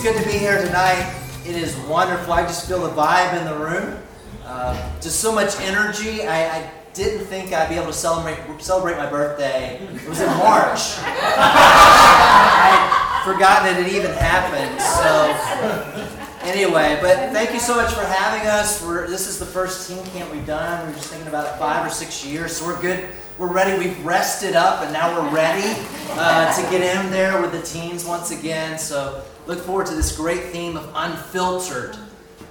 It's good to be here tonight. It is wonderful. I just feel the vibe in the room. Uh, just so much energy. I, I, didn't think I'd be able to celebrate celebrate my birthday. It was in March. I'd forgotten that it even happened. So anyway, but thank you so much for having us. We're, this is the first team camp we've done. We are just thinking about five or six years, so we're good. We're ready. We've rested up, and now we're ready uh, to get in there with the teens once again. So look forward to this great theme of unfiltered.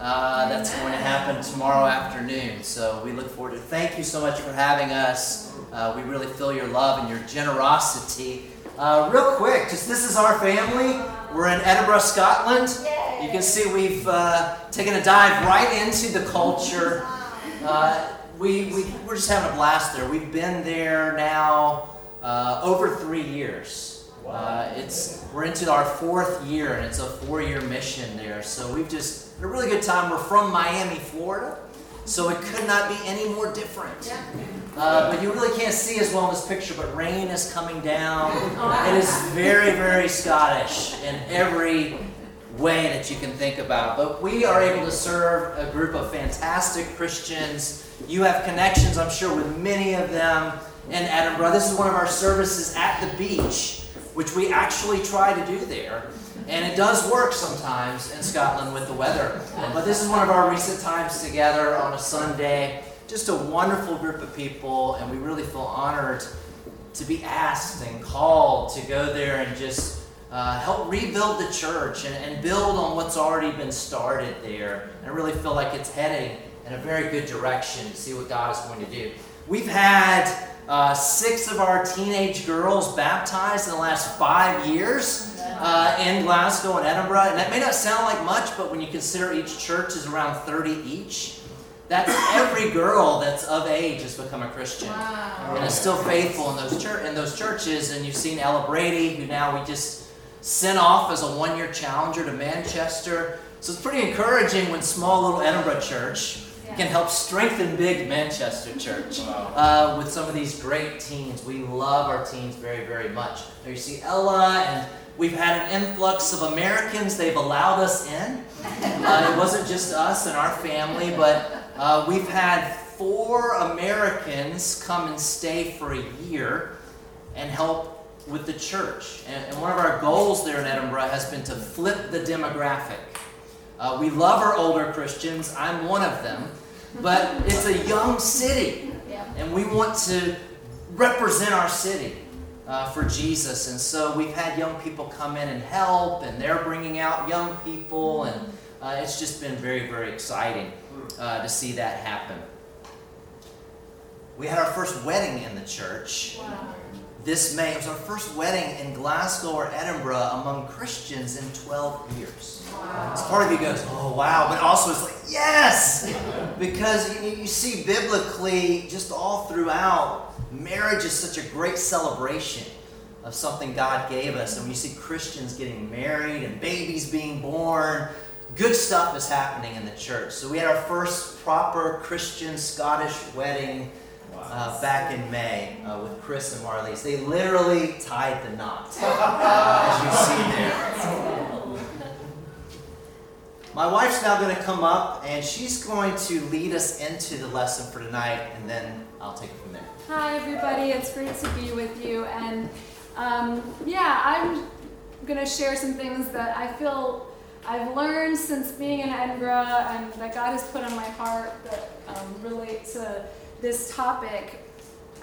Uh, that's going to happen tomorrow afternoon. So we look forward to. Thank you so much for having us. Uh, we really feel your love and your generosity. Uh, real quick, just this is our family. We're in Edinburgh, Scotland. You can see we've uh, taken a dive right into the culture. Uh, we, we, we're just having a blast there. We've been there now uh, over three years. Uh, it's we're into our fourth year, and it's a four-year mission there. So we've just had a really good time. We're from Miami, Florida, so it could not be any more different. Uh, but you really can't see as well in this picture, but rain is coming down. It is very, very Scottish in every way that you can think about. But we are able to serve a group of fantastic Christians. You have connections, I'm sure, with many of them in Edinburgh. This is one of our services at the beach which we actually try to do there. And it does work sometimes in Scotland with the weather. But this is one of our recent times together on a Sunday. Just a wonderful group of people, and we really feel honored to be asked and called to go there and just uh, help rebuild the church and, and build on what's already been started there. And I really feel like it's heading in a very good direction to see what God is going to do. We've had uh, six of our teenage girls baptized in the last five years uh, in Glasgow and Edinburgh. And that may not sound like much, but when you consider each church is around 30 each, that's every girl that's of age has become a Christian wow. and is still faithful in those, chur- in those churches. And you've seen Ella Brady, who now we just sent off as a one year challenger to Manchester. So it's pretty encouraging when small little Edinburgh church can help strengthen big Manchester Church uh, with some of these great teens. We love our teens very, very much. There you see Ella, and we've had an influx of Americans. They've allowed us in. Uh, it wasn't just us and our family, but uh, we've had four Americans come and stay for a year and help with the church. And, and one of our goals there in Edinburgh has been to flip the demographic. Uh, we love our older Christians. I'm one of them. But it's a young city, and we want to represent our city uh, for Jesus. And so we've had young people come in and help, and they're bringing out young people, and uh, it's just been very, very exciting uh, to see that happen. We had our first wedding in the church. Wow. This May. It was our first wedding in Glasgow or Edinburgh among Christians in 12 years. Wow. So part of you goes, oh wow, but also it's like, yes! Because you, you see biblically, just all throughout, marriage is such a great celebration of something God gave us. And when you see Christians getting married and babies being born, good stuff is happening in the church. So we had our first proper Christian Scottish wedding uh, back in May uh, with Chris and Marlies. They literally tied the knot, uh, as you see there. My wife's now going to come up and she's going to lead us into the lesson for tonight, and then I'll take it from there. Hi, everybody. It's great to be with you. And um, yeah, I'm going to share some things that I feel I've learned since being in Edinburgh and that God has put on my heart that um, relate to this topic.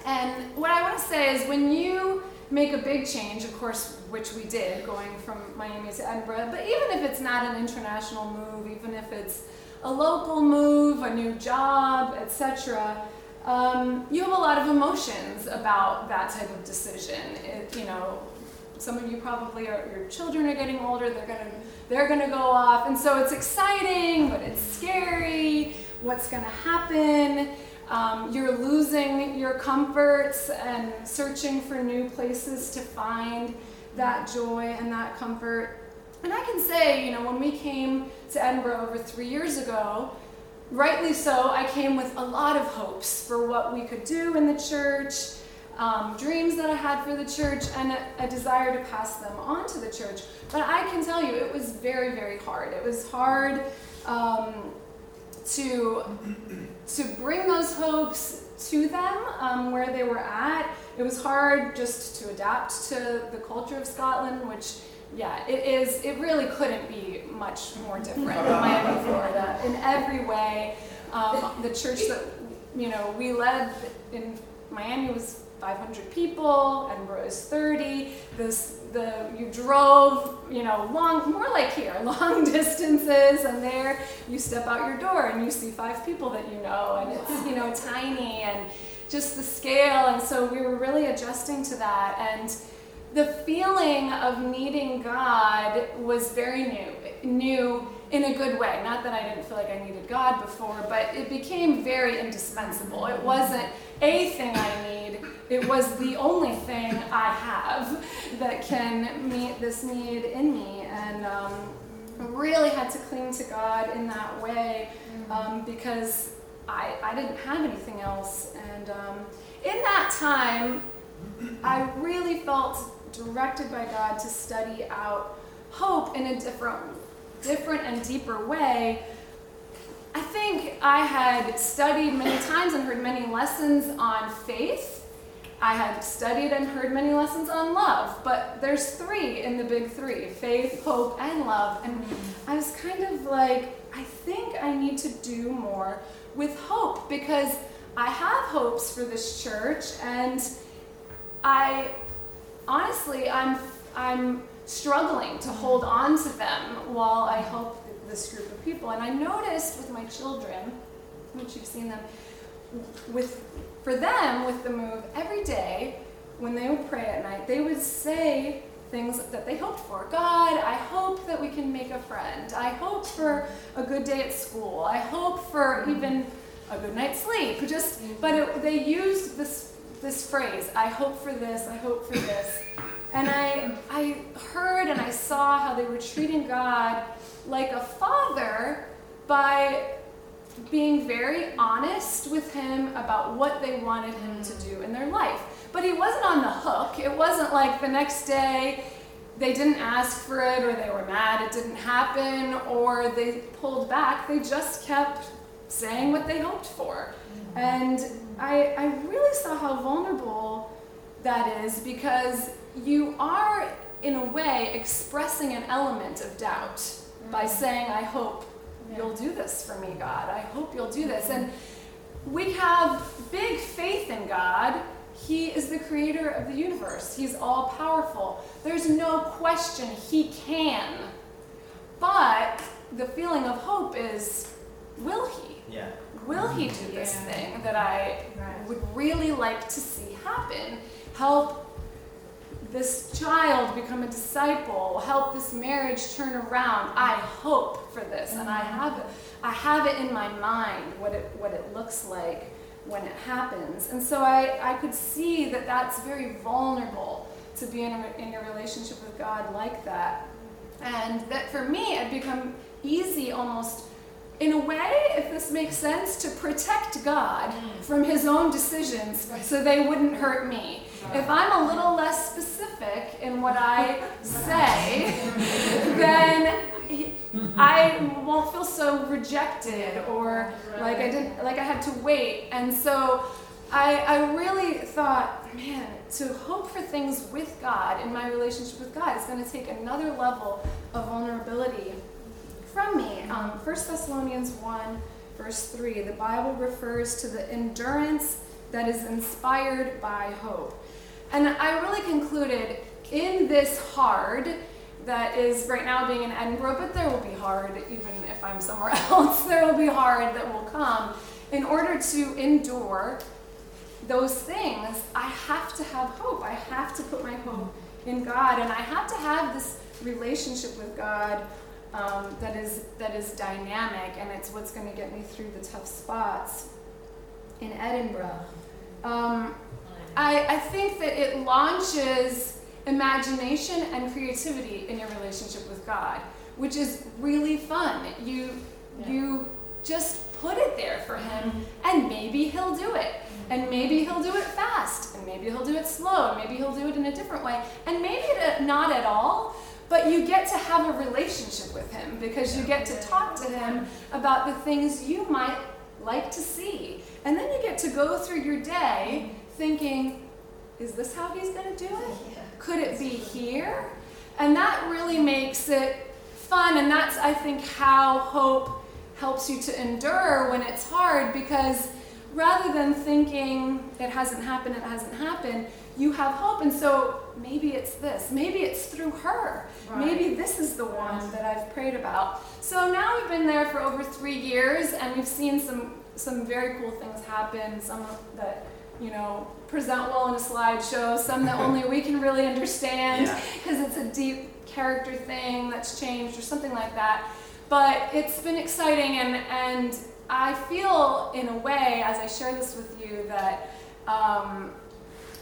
And what I want to say is when you make a big change, of course, which we did, going from Miami to Edinburgh. But even if it's not an international move, even if it's a local move, a new job, etc., um, you have a lot of emotions about that type of decision. It, you know, some of you probably are, your children are getting older. They're gonna they're gonna go off, and so it's exciting, but it's scary. What's gonna happen? Um, you're losing your comforts and searching for new places to find that joy and that comfort. And I can say, you know, when we came to Edinburgh over three years ago, rightly so, I came with a lot of hopes for what we could do in the church. um, dreams that I had for the church and a, a desire to pass them on to the church. But I can tell you, it was very, very hard. It was hard um, to to bring those hopes to them um, where they were at. It was hard just to adapt to the culture of Scotland, which yeah, it is. It really couldn't be much more different than Miami, Florida, in every way. Um, the church that you know we led in Miami was 500 people, Edinburgh is 30. This the you drove you know long more like here long distances, and there you step out your door and you see five people that you know, and it's you know tiny and just the scale. And so we were really adjusting to that and the feeling of needing God was very new, new in a good way. Not that I didn't feel like I needed God before, but it became very indispensable. It wasn't a thing I need, it was the only thing I have that can meet this need in me. And um, really had to cling to God in that way um, because I, I didn't have anything else. And um, in that time, I really felt directed by God to study out hope in a different, different and deeper way. I think I had studied many times and heard many lessons on faith. I had studied and heard many lessons on love, but there's three in the big three faith, hope, and love. And I was kind of like, I think I need to do more with hope because I have hopes for this church and I honestly, I'm, I'm struggling to hold on to them while I help this group of people. And I noticed with my children, which you've seen them, with for them with the move every day when they would pray at night, they would say things that they hoped for. God, I hope that we can make a friend. I hope for a good day at school. I hope for even a good night's sleep. Just, but it, they used this this phrase, I hope for this, I hope for this. And I, I heard and I saw how they were treating God like a father by being very honest with him about what they wanted him to do in their life. But he wasn't on the hook. It wasn't like the next day they didn't ask for it or they were mad it didn't happen or they pulled back. They just kept saying what they hoped for. And I, I really saw how vulnerable that is because you are, in a way, expressing an element of doubt mm-hmm. by saying, I hope yeah. you'll do this for me, God. I hope you'll do this. And we have big faith in God. He is the creator of the universe, He's all powerful. There's no question He can. But the feeling of hope is, will He? Yeah will he do this yeah. thing that I right. would really like to see happen? Help this child become a disciple, help this marriage turn around. I hope for this, and I mm-hmm. have it. I have it in my mind what it what it looks like when it happens, and so I I could see that that's very vulnerable to be in a, in a relationship with God like that, and that for me it become easy almost in a way, if this makes sense, to protect God mm. from his own decisions so they wouldn't hurt me. If I'm a little less specific in what I say, then I won't feel so rejected or like I didn't like I had to wait. And so I, I really thought, man, to hope for things with God in my relationship with God is going to take another level of vulnerability from me. Um, 1 Thessalonians 1, verse 3, the Bible refers to the endurance that is inspired by hope. And I really concluded in this hard, that is right now being in Edinburgh, but there will be hard even if I'm somewhere else. There will be hard that will come. In order to endure those things, I have to have hope. I have to put my hope in God, and I have to have this relationship with God um, that is that is dynamic, and it's what's going to get me through the tough spots in Edinburgh. Um, I, I think that it launches imagination and creativity in your relationship with God, which is really fun. You yeah. you just put it there for him, and maybe he'll do it, and maybe he'll do it fast fast, and maybe he'll do it slow, and maybe he'll do it in a different way, and maybe uh, not at all. But you get to have a relationship with him because you get to talk to him about the things you might like to see. And then you get to go through your day thinking, is this how he's going to do it? Could it be here? And that really makes it fun. And that's, I think, how hope helps you to endure when it's hard because rather than thinking it hasn't happened, it hasn't happened, you have hope. And so maybe it's this, maybe it's through her, right. maybe this is the one that I've prayed about. So now we've been there for over three years and we've seen some, some very cool things happen, some that you know, present well in a slideshow, some that only we can really understand because yeah. it's a deep character thing that's changed or something like that. But it's been exciting, and, and I feel, in a way, as I share this with you, that um,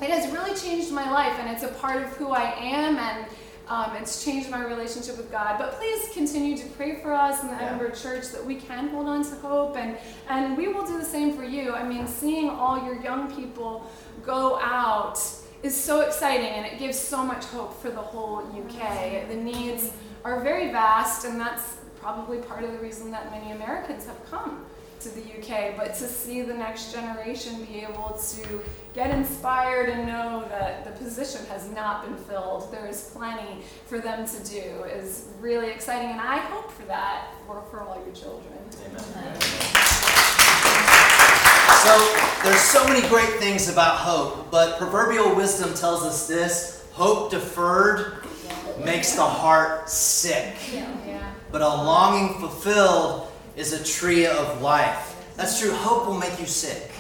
it has really changed my life, and it's a part of who I am, and um, it's changed my relationship with God. But please continue to pray for us in the yeah. Edinburgh Church that we can hold on to hope, and, and we will do the same for you. I mean, seeing all your young people go out is so exciting, and it gives so much hope for the whole UK. The needs are very vast, and that's probably part of the reason that many Americans have come to the UK, but to see the next generation be able to get inspired and know that the position has not been filled, there is plenty for them to do is really exciting, and I hope for that for, for all your children. Amen. So there's so many great things about hope, but proverbial wisdom tells us this: hope deferred makes the heart sick. Yeah but a longing fulfilled is a tree of life. That's true. Hope will make you sick.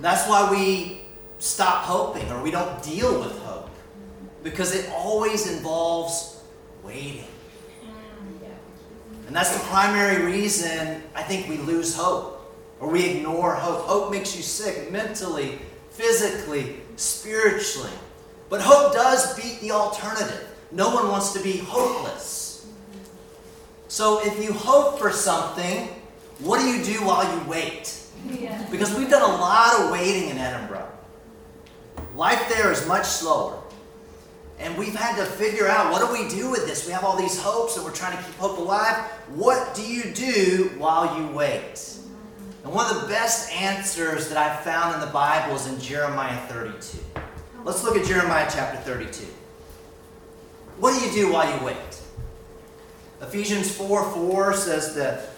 That's why we stop hoping or we don't deal with hope because it always involves waiting. And that's the primary reason I think we lose hope or we ignore hope. Hope makes you sick mentally, physically, spiritually. But hope does beat the alternative. No one wants to be hopeless. So if you hope for something, what do you do while you wait? Yeah. Because we've done a lot of waiting in Edinburgh. Life there is much slower. And we've had to figure out what do we do with this? We have all these hopes and we're trying to keep hope alive. What do you do while you wait? And one of the best answers that I've found in the Bible is in Jeremiah 32. Let's look at Jeremiah chapter 32. What do you do while you wait? Ephesians 4 4 says that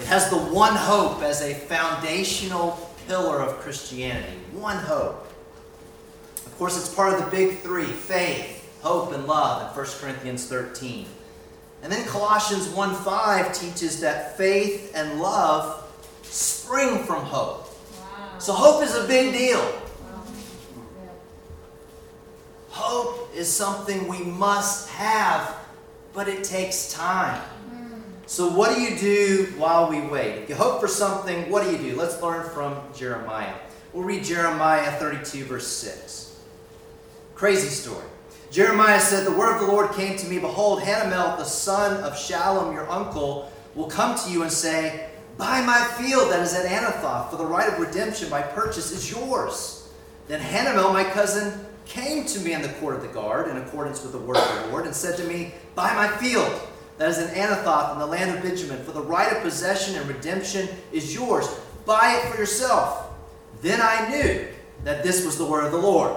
it has the one hope as a foundational pillar of Christianity. One hope. Of course, it's part of the big three faith, hope, and love in 1 Corinthians 13. And then Colossians 1 5 teaches that faith and love spring from hope. Wow. So, hope is a big deal. Wow. Hope is something we must have but it takes time. So, what do you do while we wait? If you hope for something, what do you do? Let's learn from Jeremiah. We'll read Jeremiah 32, verse 6. Crazy story. Jeremiah said, The word of the Lord came to me Behold, Hanamel, the son of Shallum, your uncle, will come to you and say, Buy my field that is at Anathoth, for the right of redemption by purchase is yours. Then Hanamel, my cousin, came to me in the court of the guard in accordance with the word of the Lord and said to me, Buy my field that is in Anathoth in the land of Benjamin, for the right of possession and redemption is yours. Buy it for yourself. Then I knew that this was the word of the Lord.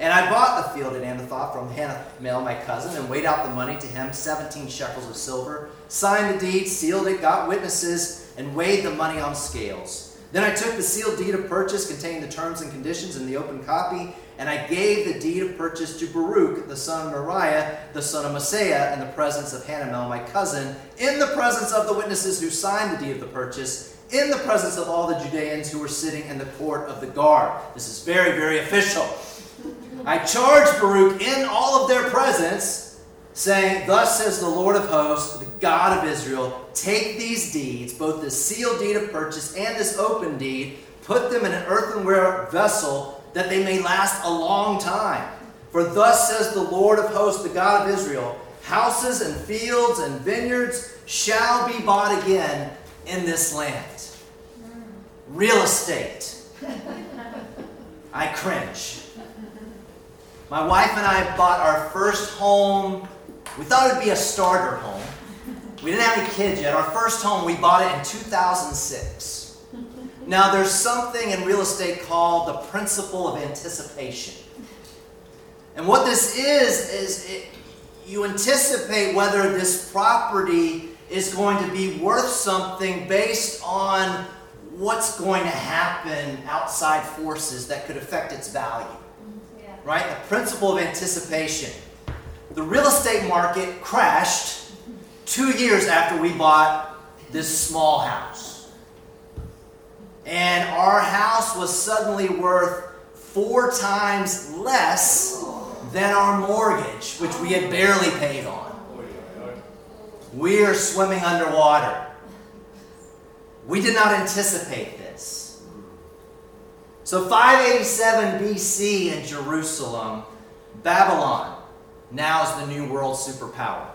And I bought the field at Anathoth from Hanamel, my cousin, and weighed out the money to him, 17 shekels of silver, signed the deed, sealed it, got witnesses, and weighed the money on scales. Then I took the sealed deed of purchase containing the terms and conditions in the open copy and I gave the deed of purchase to Baruch, the son of Neriah, the son of Mahseiah, in the presence of Hanamel, my cousin, in the presence of the witnesses who signed the deed of the purchase, in the presence of all the Judeans who were sitting in the court of the guard. This is very, very official. I charged Baruch in all of their presence, saying, Thus says the Lord of hosts, the God of Israel, take these deeds, both the sealed deed of purchase and this open deed, put them in an earthenware vessel that they may last a long time. For thus says the Lord of hosts, the God of Israel houses and fields and vineyards shall be bought again in this land. Real estate. I cringe. My wife and I bought our first home. We thought it would be a starter home. We didn't have any kids yet. Our first home, we bought it in 2006. Now, there's something in real estate called the principle of anticipation. And what this is, is it, you anticipate whether this property is going to be worth something based on what's going to happen outside forces that could affect its value. Yeah. Right? The principle of anticipation. The real estate market crashed two years after we bought this small house. And our house was suddenly worth four times less than our mortgage, which we had barely paid on. We are swimming underwater. We did not anticipate this. So, 587 BC in Jerusalem, Babylon now is the new world superpower.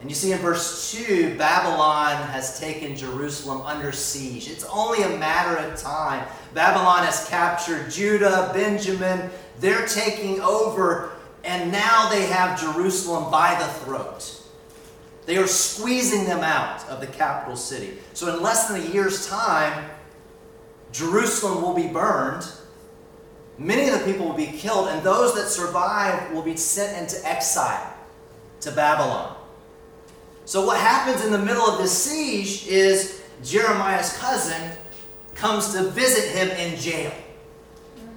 And you see in verse 2, Babylon has taken Jerusalem under siege. It's only a matter of time. Babylon has captured Judah, Benjamin. They're taking over, and now they have Jerusalem by the throat. They are squeezing them out of the capital city. So, in less than a year's time, Jerusalem will be burned. Many of the people will be killed, and those that survive will be sent into exile to Babylon. So, what happens in the middle of this siege is Jeremiah's cousin comes to visit him in jail.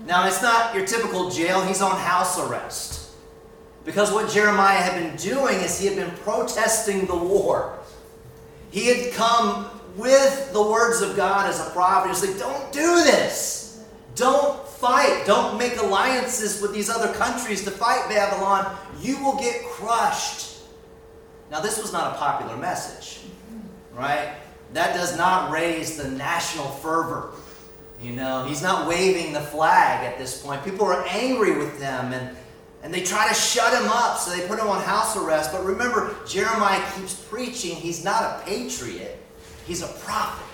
Now, it's not your typical jail, he's on house arrest. Because what Jeremiah had been doing is he had been protesting the war. He had come with the words of God as a prophet. He's like, don't do this. Don't fight. Don't make alliances with these other countries to fight Babylon. You will get crushed. Now, this was not a popular message, right? That does not raise the national fervor. You know, he's not waving the flag at this point. People are angry with him and, and they try to shut him up, so they put him on house arrest. But remember, Jeremiah keeps preaching. He's not a patriot, he's a prophet.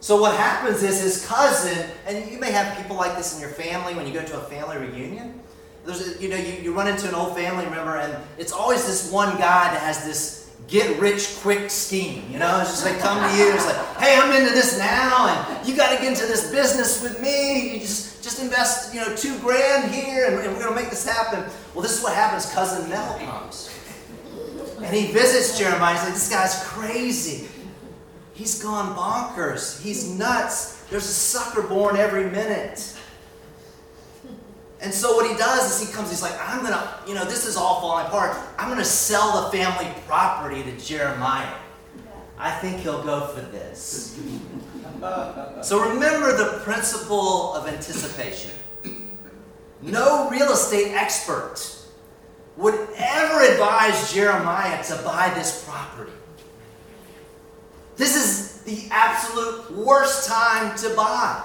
So what happens is his cousin, and you may have people like this in your family when you go to a family reunion. There's you know, you, you run into an old family member, and it's always this one guy that has this get rich quick scheme. You know, it's just like come to you, it's like, hey, I'm into this now, and you got to get into this business with me. You just just invest, you know, two grand here, and, and we're gonna make this happen. Well, this is what happens. Cousin Mel comes, and he visits Jeremiah. He's like, this guy's crazy. He's gone bonkers. He's nuts. There's a sucker born every minute. And so what he does is he comes, he's like, I'm going to, you know, this is all falling apart. I'm going to sell the family property to Jeremiah. I think he'll go for this. so remember the principle of anticipation. No real estate expert would ever advise Jeremiah to buy this property. This is the absolute worst time to buy.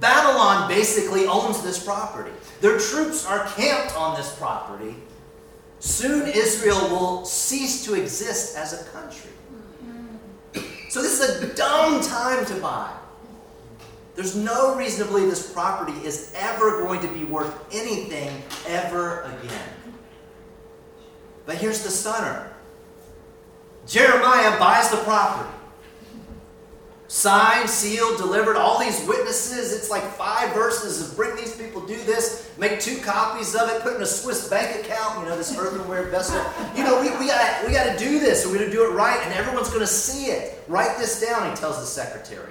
Babylon basically owns this property. Their troops are camped on this property. Soon Israel will cease to exist as a country. So this is a dumb time to buy. There's no reason to believe this property is ever going to be worth anything ever again. But here's the stunner Jeremiah buys the property. Signed, sealed, delivered, all these witnesses. It's like five verses of bring these people, do this, make two copies of it, put in a Swiss bank account, you know, this earthenware vessel. You know, we, we gotta we gotta do this, we're gonna do it right, and everyone's gonna see it. Write this down, he tells the secretary.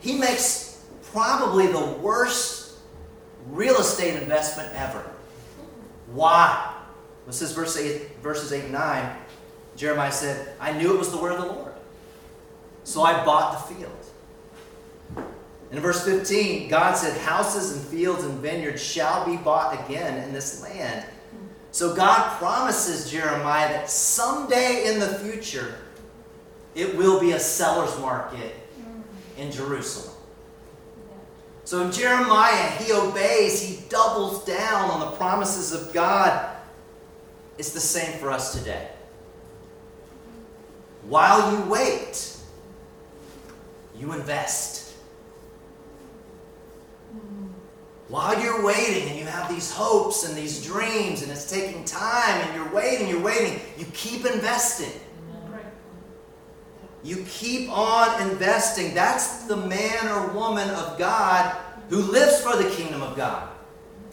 He makes probably the worst real estate investment ever. Why? This is verse 8, verses 8 and 9. Jeremiah said, I knew it was the word of the Lord. So I bought the field. In verse 15, God said, Houses and fields and vineyards shall be bought again in this land. So God promises Jeremiah that someday in the future, it will be a seller's market in Jerusalem. So Jeremiah, he obeys, he doubles down on the promises of God. It's the same for us today. While you wait, you invest. While you're waiting and you have these hopes and these dreams and it's taking time and you're waiting, you're waiting, you keep investing. You keep on investing. That's the man or woman of God who lives for the kingdom of God.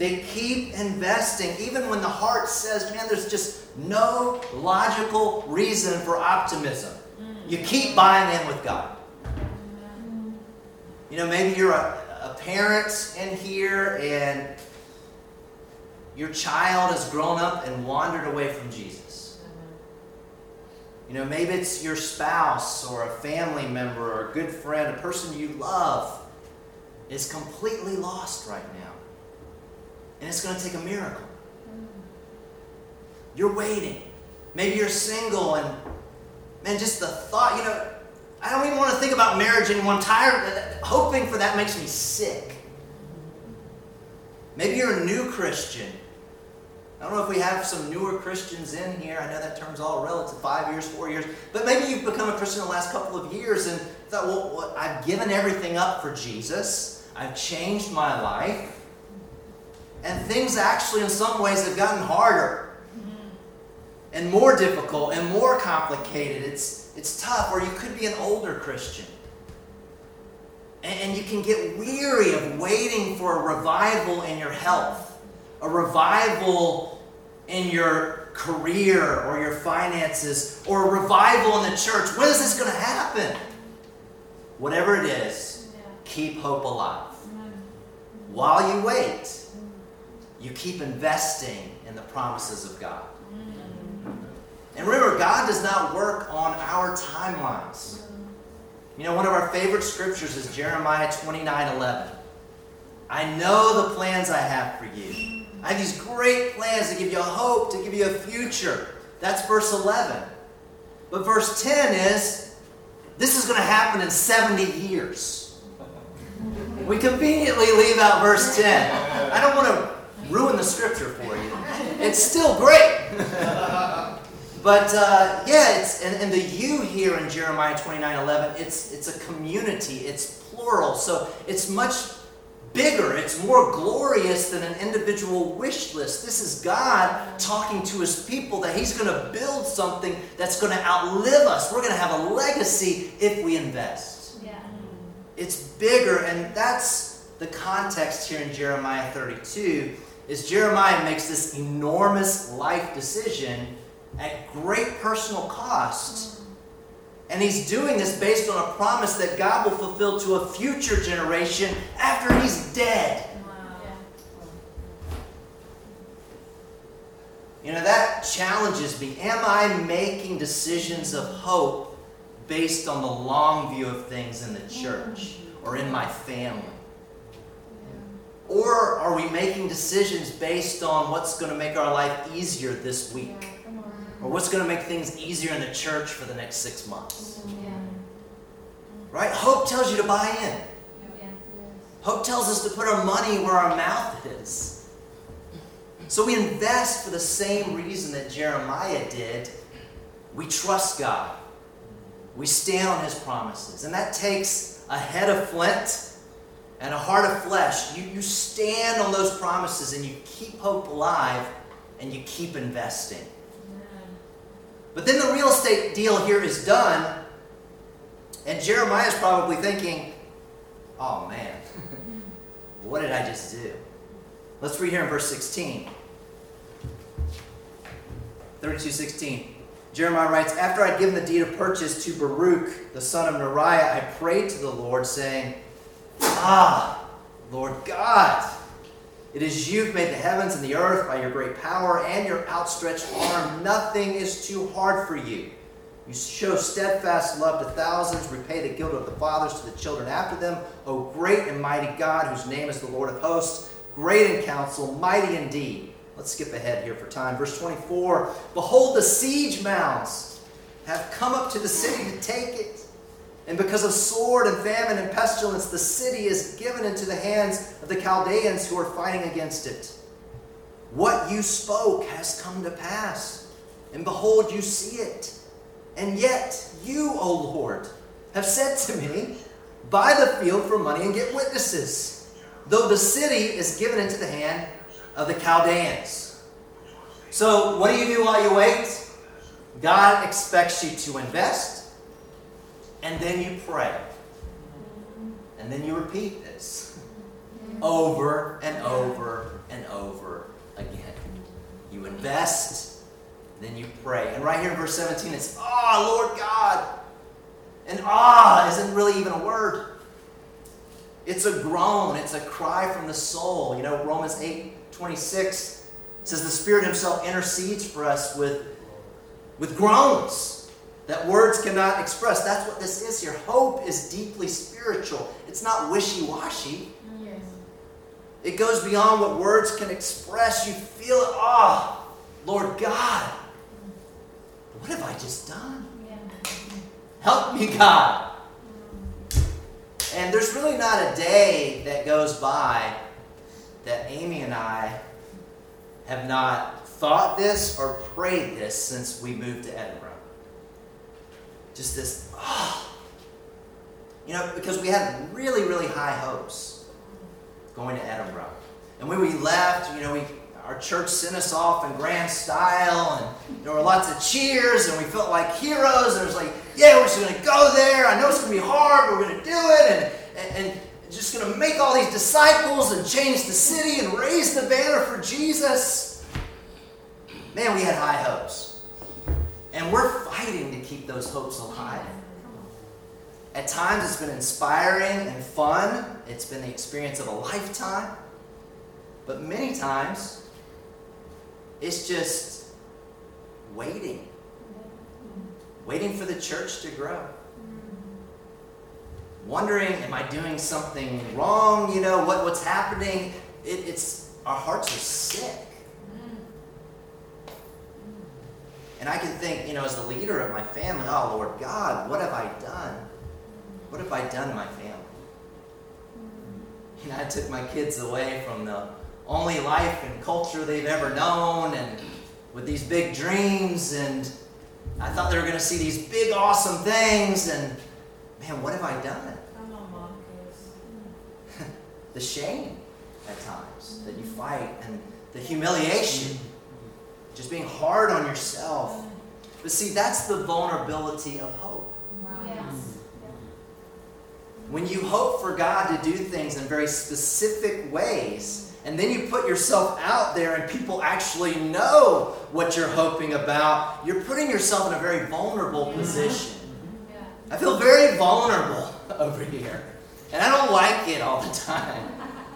They keep investing, even when the heart says, man, there's just no logical reason for optimism. You keep buying in with God. You know, maybe you're a, a parent in here and your child has grown up and wandered away from Jesus. You know, maybe it's your spouse or a family member or a good friend, a person you love is completely lost right now. And it's going to take a miracle. You're waiting. Maybe you're single and, man, just the thought, you know, I don't even want to think about marriage anymore. I'm tired. Hoping for that makes me sick. Maybe you're a new Christian. I don't know if we have some newer Christians in here. I know that term's all relative five years, four years. But maybe you've become a Christian in the last couple of years and thought, well, I've given everything up for Jesus, I've changed my life. And things actually, in some ways, have gotten harder mm-hmm. and more difficult and more complicated. It's, it's tough. Or you could be an older Christian. And, and you can get weary of waiting for a revival in your health, a revival in your career or your finances, or a revival in the church. When is this going to happen? Whatever it is, keep hope alive. While you wait, you keep investing in the promises of God. And remember, God does not work on our timelines. You know, one of our favorite scriptures is Jeremiah 29 11. I know the plans I have for you. I have these great plans to give you a hope, to give you a future. That's verse 11. But verse 10 is this is going to happen in 70 years. We conveniently leave out verse 10. I don't want to ruin the scripture for you. It's still great. but uh, yeah, it's and, and the you here in Jeremiah 29 11, it's it's a community, it's plural, so it's much bigger, it's more glorious than an individual wish list. This is God talking to his people that he's going to build something that's going to outlive us. We're going to have a legacy if we invest. Yeah. It's bigger, and that's the context here in Jeremiah 32 is Jeremiah makes this enormous life decision at great personal cost. And he's doing this based on a promise that God will fulfill to a future generation after he's dead. You know, that challenges me. Am I making decisions of hope based on the long view of things in the church or in my family? Or are we making decisions based on what's going to make our life easier this week? Or what's going to make things easier in the church for the next six months? Right? Hope tells you to buy in. Hope tells us to put our money where our mouth is. So we invest for the same reason that Jeremiah did. We trust God. We stand on his promises. And that takes a head of flint and a heart of flesh. You, you stand on those promises and you keep hope alive and you keep investing. But then the real estate deal here is done, and Jeremiah is probably thinking, oh man, what did I just do? Let's read here in verse 16. 32 16. Jeremiah writes, After I'd given the deed of purchase to Baruch, the son of Neriah, I prayed to the Lord, saying, Ah, Lord God, it is you've made the heavens and the earth by your great power and your outstretched arm. Nothing is too hard for you. You show steadfast love to thousands, repay the guilt of the fathers to the children after them. O great and mighty God, whose name is the Lord of hosts, great in counsel, mighty indeed. Let's skip ahead here for time. Verse 24 Behold, the siege mounds have come up to the city to take it. And because of sword and famine and pestilence, the city is given into the hands of the Chaldeans who are fighting against it. What you spoke has come to pass, and behold, you see it. And yet, you, O Lord, have said to me, Buy the field for money and get witnesses. though the city is given into the hand of the Chaldeans. So, what do you do while you wait? God expects you to invest, and then you pray. And then you repeat this over and over and over again. You invest, then you pray. And right here in verse 17, it's, Ah, oh, Lord God. And ah isn't really even a word. It's a groan, it's a cry from the soul. You know, Romans 8 26 says the Spirit Himself intercedes for us with, with groans that words cannot express. That's what this is here. Hope is deeply spiritual, it's not wishy washy. Yes. It goes beyond what words can express. You feel it. Ah, oh, Lord God, what have I just done? Yeah. Help me, God. And there's really not a day that goes by that Amy and I have not thought this or prayed this since we moved to Edinburgh. Just this. Oh. You know, because we had really, really high hopes going to Edinburgh. And when we left, you know, we our church sent us off in grand style, and there were lots of cheers, and we felt like heroes. And it was like, yeah, we're just going to go there. I know it's going to be hard, but we're going to do it, and, and, and just going to make all these disciples and change the city and raise the banner for Jesus. Man, we had high hopes. And we're fighting to keep those hopes alive. At times, it's been inspiring and fun. It's been the experience of a lifetime. But many times, it's just waiting. Waiting for the church to grow. Wondering, am I doing something wrong? You know, what, what's happening? It, it's our hearts are sick. And I can think, you know, as the leader of my family, oh Lord God, what have I done? What have I done to my family? You know, I took my kids away from the only life and culture they've ever known and with these big dreams and I thought they were going to see these big awesome things and man, what have I done? the shame at times that you fight and the humiliation, just being hard on yourself. But see, that's the vulnerability of hope. When you hope for God to do things in very specific ways, and then you put yourself out there and people actually know what you're hoping about, you're putting yourself in a very vulnerable position. I feel very vulnerable over here. And I don't like it all the time.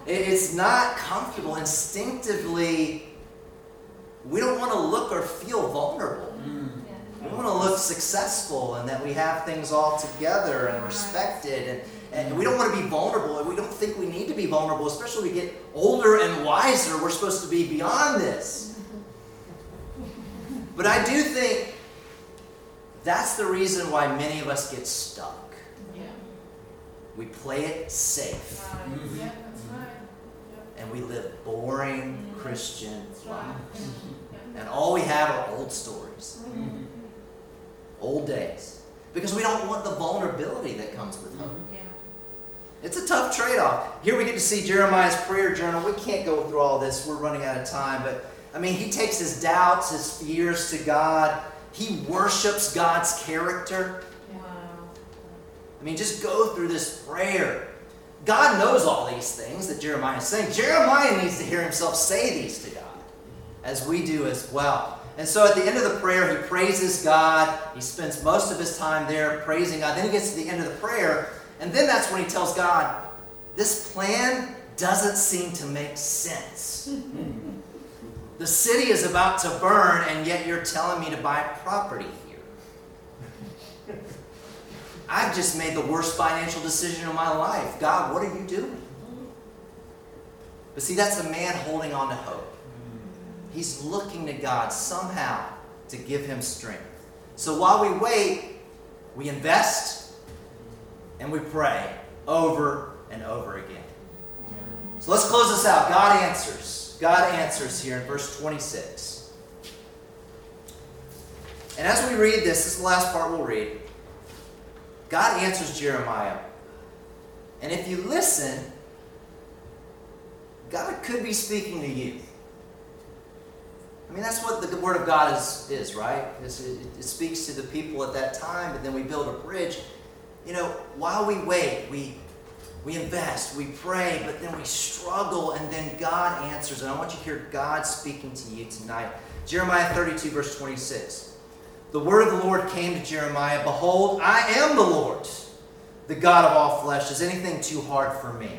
It's not comfortable. Instinctively, we don't want to look or feel vulnerable. We want to look successful and that we have things all together and respected. And, and we don't want to be vulnerable. And we don't think we need to be vulnerable, especially we get older and wiser. We're supposed to be beyond this. But I do think that's the reason why many of us get stuck. Yeah. We play it safe. Mm-hmm. And we live boring Christian lives. And all we have are old stories. Mm-hmm old days because we don't want the vulnerability that comes with hope. Yeah. It's a tough trade off. Here we get to see Jeremiah's prayer journal. We can't go through all this, we're running out of time. But I mean, he takes his doubts, his fears to God. He worships God's character. Wow. I mean, just go through this prayer. God knows all these things that Jeremiah is saying. Jeremiah needs to hear himself say these to God, as we do as well. And so at the end of the prayer, he praises God. He spends most of his time there praising God. Then he gets to the end of the prayer, and then that's when he tells God, This plan doesn't seem to make sense. the city is about to burn, and yet you're telling me to buy property. I've just made the worst financial decision of my life. God, what are you doing? But see, that's a man holding on to hope. He's looking to God somehow to give him strength. So while we wait, we invest and we pray over and over again. So let's close this out. God answers. God answers here in verse 26. And as we read this, this is the last part we'll read. God answers Jeremiah. And if you listen, God could be speaking to you. I mean, that's what the Word of God is, is right? It, it speaks to the people at that time, but then we build a bridge. You know, while we wait, we, we invest, we pray, but then we struggle, and then God answers. And I want you to hear God speaking to you tonight. Jeremiah 32, verse 26. The word of the Lord came to Jeremiah Behold, I am the Lord, the God of all flesh. Is anything too hard for me?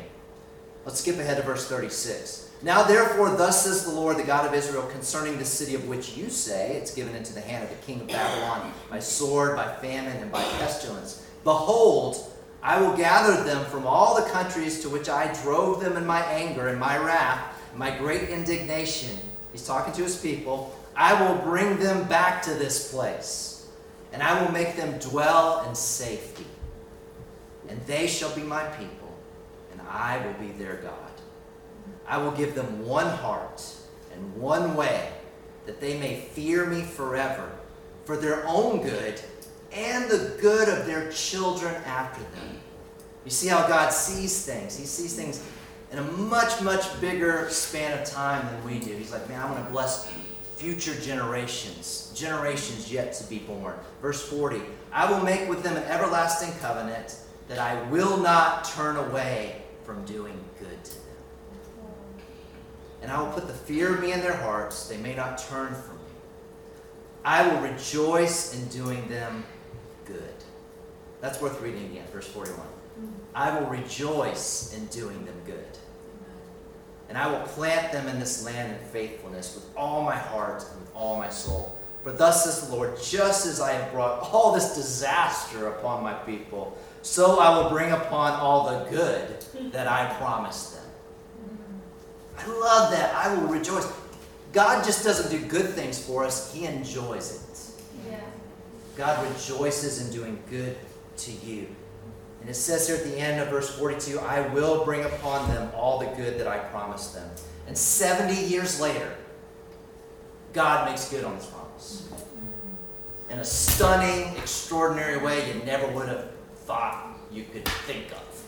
Let's skip ahead to verse 36. Now, therefore, thus says the Lord, the God of Israel, concerning the city of which you say it's given into the hand of the king of Babylon by sword, by famine, and by pestilence. Behold, I will gather them from all the countries to which I drove them in my anger and my wrath, and my great indignation. He's talking to his people. I will bring them back to this place, and I will make them dwell in safety. And they shall be my people, and I will be their God. I will give them one heart and one way, that they may fear me forever, for their own good and the good of their children after them. You see how God sees things. He sees things in a much, much bigger span of time than we do. He's like, man, I'm going to bless future generations, generations yet to be born. Verse 40 I will make with them an everlasting covenant that I will not turn away from doing good to them and I will put the fear of me in their hearts, they may not turn from me. I will rejoice in doing them good. That's worth reading again, verse 41. I will rejoice in doing them good. And I will plant them in this land in faithfulness with all my heart and with all my soul. For thus says the Lord, just as I have brought all this disaster upon my people, so I will bring upon all the good that I promised them. I love that. I will rejoice. God just doesn't do good things for us, He enjoys it. Yeah. God rejoices in doing good to you. And it says here at the end of verse 42 I will bring upon them all the good that I promised them. And 70 years later, God makes good on his promise. In a stunning, extraordinary way you never would have thought you could think of.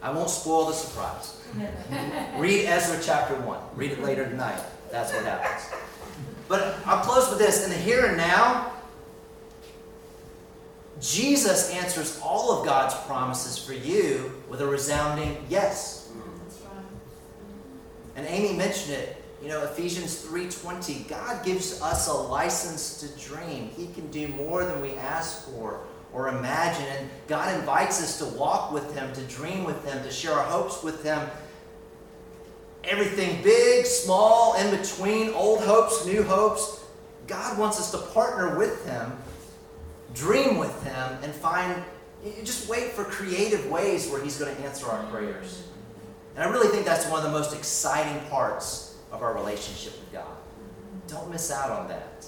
I won't spoil the surprise. Read Ezra chapter 1. Read it later tonight. That's what happens. But I'll close with this. In the here and now, Jesus answers all of God's promises for you with a resounding yes. And Amy mentioned it. You know, Ephesians 3:20, God gives us a license to dream. He can do more than we ask for or imagine. And God invites us to walk with Him, to dream with Him, to share our hopes with Him, everything big, small, in between, old hopes, new hopes. God wants us to partner with Him, dream with Him, and find, just wait for creative ways where He's going to answer our prayers. And I really think that's one of the most exciting parts of our relationship with God. Don't miss out on that.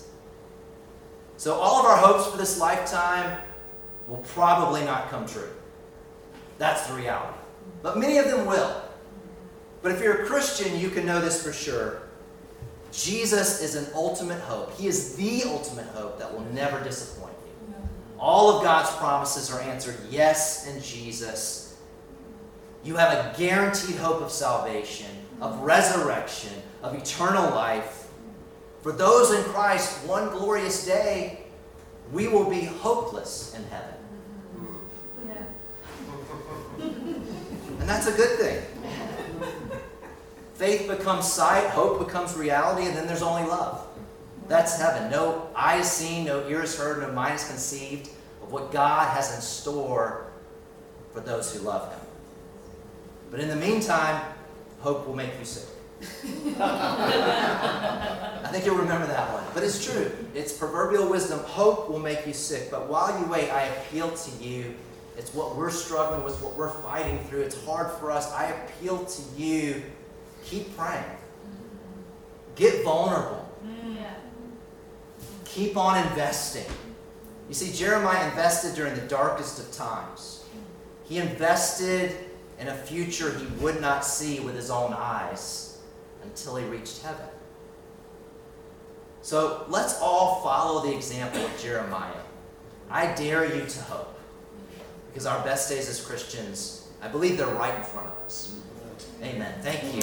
So, all of our hopes for this lifetime will probably not come true. That's the reality. But many of them will. But if you're a Christian, you can know this for sure. Jesus is an ultimate hope. He is the ultimate hope that will never disappoint. All of God's promises are answered yes in Jesus. You have a guaranteed hope of salvation, of resurrection, of eternal life. For those in Christ, one glorious day, we will be hopeless in heaven. And that's a good thing. Faith becomes sight, hope becomes reality, and then there's only love. That's heaven. No eyes seen, no ears heard, no minds conceived of what God has in store for those who love Him. But in the meantime, hope will make you sick. I think you'll remember that one. But it's true. It's proverbial wisdom. Hope will make you sick. But while you wait, I appeal to you. It's what we're struggling with, what we're fighting through. It's hard for us. I appeal to you Keep praying. Get vulnerable. Keep on investing. You see, Jeremiah invested during the darkest of times. He invested in a future he would not see with his own eyes until he reached heaven. So let's all follow the example of Jeremiah. I dare you to hope. Because our best days as Christians, I believe they're right in front of us. Amen. Thank you.